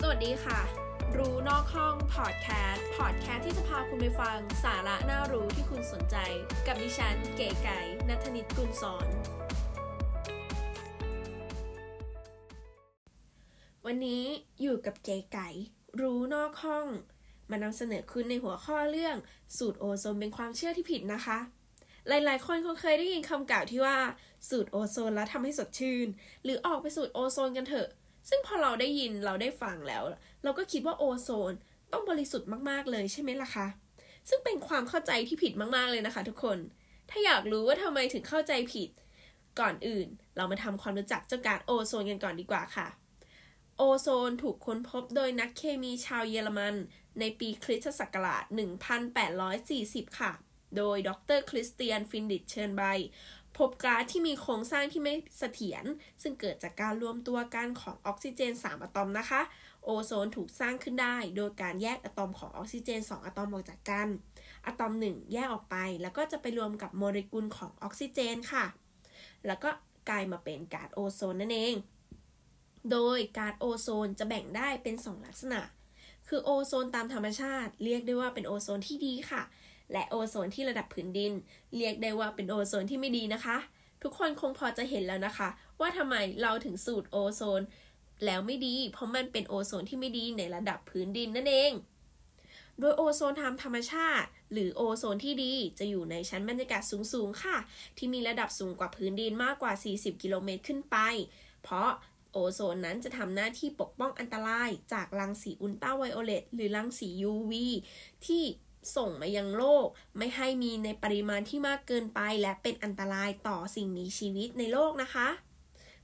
สวัสดีค่ะ รู้นอกห้องพอดแคสต์พอดแคสต์ที่จะพาคุณไปฟังสาระน่ารู้ที่คุณสนใจ กับดิฉันเก๋ไก่นัทนิตกุลสอน วันนี้อยู่กับเก๋ไก่ รู้นอกห้อง มานำเสนอคุณในหัวข้อเรื่องสูตรโอโซนเป็นความเชื่อที่ผิดนะคะ หลายๆ คนคงเคยได้ยินคำกล่าวที่ว่าสูตรโอโซนแล้วทำให้สดชื่น หรือออกไปสูดโอโซนกันเถอะ ซึ่งพอเราได้ยินเราได้ฟังแล้ว เราก็คิดว่าโอโซนต้องบริสุทธิ์มากๆเลยใช่ไหมล่ะคะซึ่งเป็นความเข้าใจที่ผิดมากๆเลยนะคะ ทุกคน ถ้าอยากรู้ว่าทำไมถึงเข้าใจผิด ก่อนอื่น เรามาทำความรู้จักเจ้าก๊าซโอโซนกันก่อนดีกว่าค่ะ โอโซนถูกค้นพบโดยนักเคมีชาวเยอรมัน ในปีคริสตศักราช 1840 ค่ะ โดยดร.คริสเตียนฟรีดริชเชินไบน์ พบก๊าซที่มีโครงสร้างที่ไม่เสถียรซึ่งเกิดจากการรวมตัวกันของออกซิเจน 3 อะตอมนะคะ โอโซนถูกสร้างขึ้นได้ โดยการแยกอะตอมของออกซิเจน 2 อะตอมออกจากกัน อะตอม 1 แยกออกไป แล้วก็จะไปรวมกับโมเลกุลของออกซิเจนค่ะ แล้วก็กลายมาเป็นก๊าซโอโซนนั่นเอง โดยก๊าซโอโซนจะแบ่งได้เป็น 2 ลักษณะ คือโอโซนตามธรรมชาติ เรียกได้ว่าเป็นโอโซนที่ดีค่ะ และโอโซนที่ระดับผืนดิน เรียกได้ว่าเป็นโอโซนที่ไม่ดีนะคะ ทุกคนคงพอจะเห็นแล้วนะคะ ว่าทำไมเราถึงสูตรโอโซน แล้วไม่ดี เพราะมันเป็นโอโซนที่ไม่ดีในระดับพื้นดินนั่นเอง โดยโอโซนทางธรรมชาติ หรือโอโซนที่ดีจะอยู่ในชั้นบรรยากาศสูงๆค่ะ ที่มีระดับสูงกว่าพื้นดินมากกว่า 40 กิโลเมตรขึ้นไป เพราะโอโซนนั้นจะทำหน้าที่ปกป้องอันตรายจากรังสีอุลตราไวโอเลตหรือรังสี UV ที่ ส่งมายังโลก ไม่ให้มีในปริมาณที่มากเกินไป และเป็นอันตรายต่อสิ่งมีชีวิตในโลกนะคะ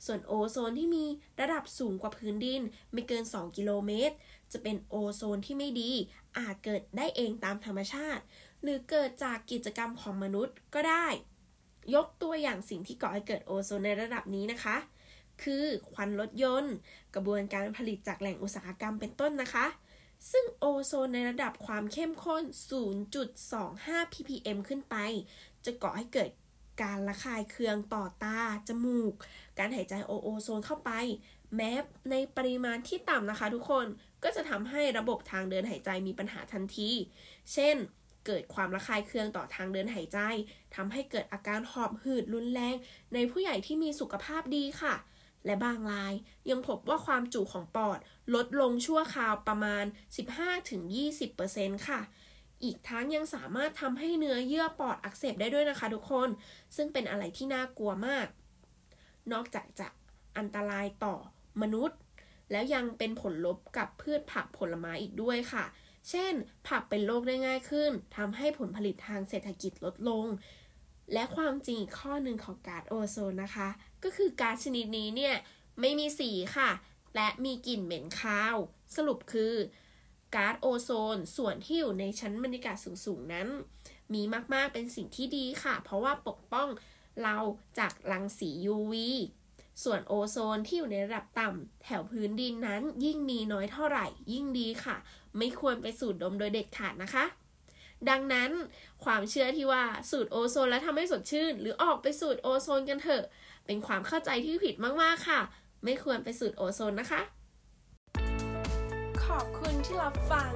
ส่วนโอโซนที่มีระดับสูงกว่าพื้นดิน ไม่เกิน 2 กิโลเมตร จะเป็นโอโซนที่ไม่ดี อาจเกิดได้เองตามธรรมชาติ หรือเกิดจากกิจกรรมของมนุษย์ก็ได้ ยกตัวอย่างสิ่งที่ก่อให้เกิดโอโซนในระดับนี้นะคะ คือควันรถยนต์ กระบวนการผลิตจากแหล่งอุตสาหกรรมเป็นต้นนะคะ ซึ่งโอโซนในระดับความเข้มข้น 0.25 ppm ขึ้นไป จะก่อให้เกิดการระคายเคืองต่อตา จมูก การหายใจโอโอโซนเข้าไป แม้ในปริมาณที่ต่ำนะคะทุกคน ก็จะทำให้ระบบทางเดินหายใจมีปัญหาทันที เช่น เกิดความระคายเคืองต่อทางเดินหายใจ ทำให้เกิดอาการหอบหืดรุนแรง ในผู้ใหญ่ที่มีสุขภาพดีค่ะ และบางราย ยังพบว่าความจุของปอดลดลงชั่วคราวประมาณ 15-20%ค่ะ อีกทั้งยังสามารถทำให้เนื้อเยื่อปอดอักเสบได้ด้วยนะคะทุกคน ซึ่งเป็นอะไรที่น่ากลัวมาก นอกจากจะอันตรายต่อมนุษย์ แล้วยังเป็นผลลบกับพืชผักผลไม้อีกด้วยค่ะ เช่น ผักเป็นโรคได้ง่ายขึ้นทำให้ผลผลิตทางเศรษฐกิจลดลง และความจริงอีกข้อหนึ่งของก๊าซโอโซนนะคะ ก็คือก๊าซชนิดนี้เนี่ย ไม่มีสีค่ะ และมีกลิ่นเหม็นคาว สรุปคือก๊าซโอโซนส่วนที่อยู่ในชั้นบรรยากาศสูงๆนั้น มีมากๆเป็นสิ่งที่ดีค่ะ เพราะว่าปกป้องเราจากรังสี UV ส่วนโอโซนที่อยู่ในระดับต่ำแถวพื้นดินนั้นยิ่งมีน้อยเท่าไหร่ยิ่งดีค่ะ ไม่ควรไปสูดดมโดยเด็ดขาดนะคะ ดังนั้นความเชื่อที่ว่าสูดโอโซนแล้วทำให้สดชื่น หรือออกไปสูดโอโซนกันเถอะ เป็นความเข้าใจที่ผิดมาก ๆ ค่ะ ไม่ควรไปสูดโอโซนนะคะ ขอบคุณที่รับฟัง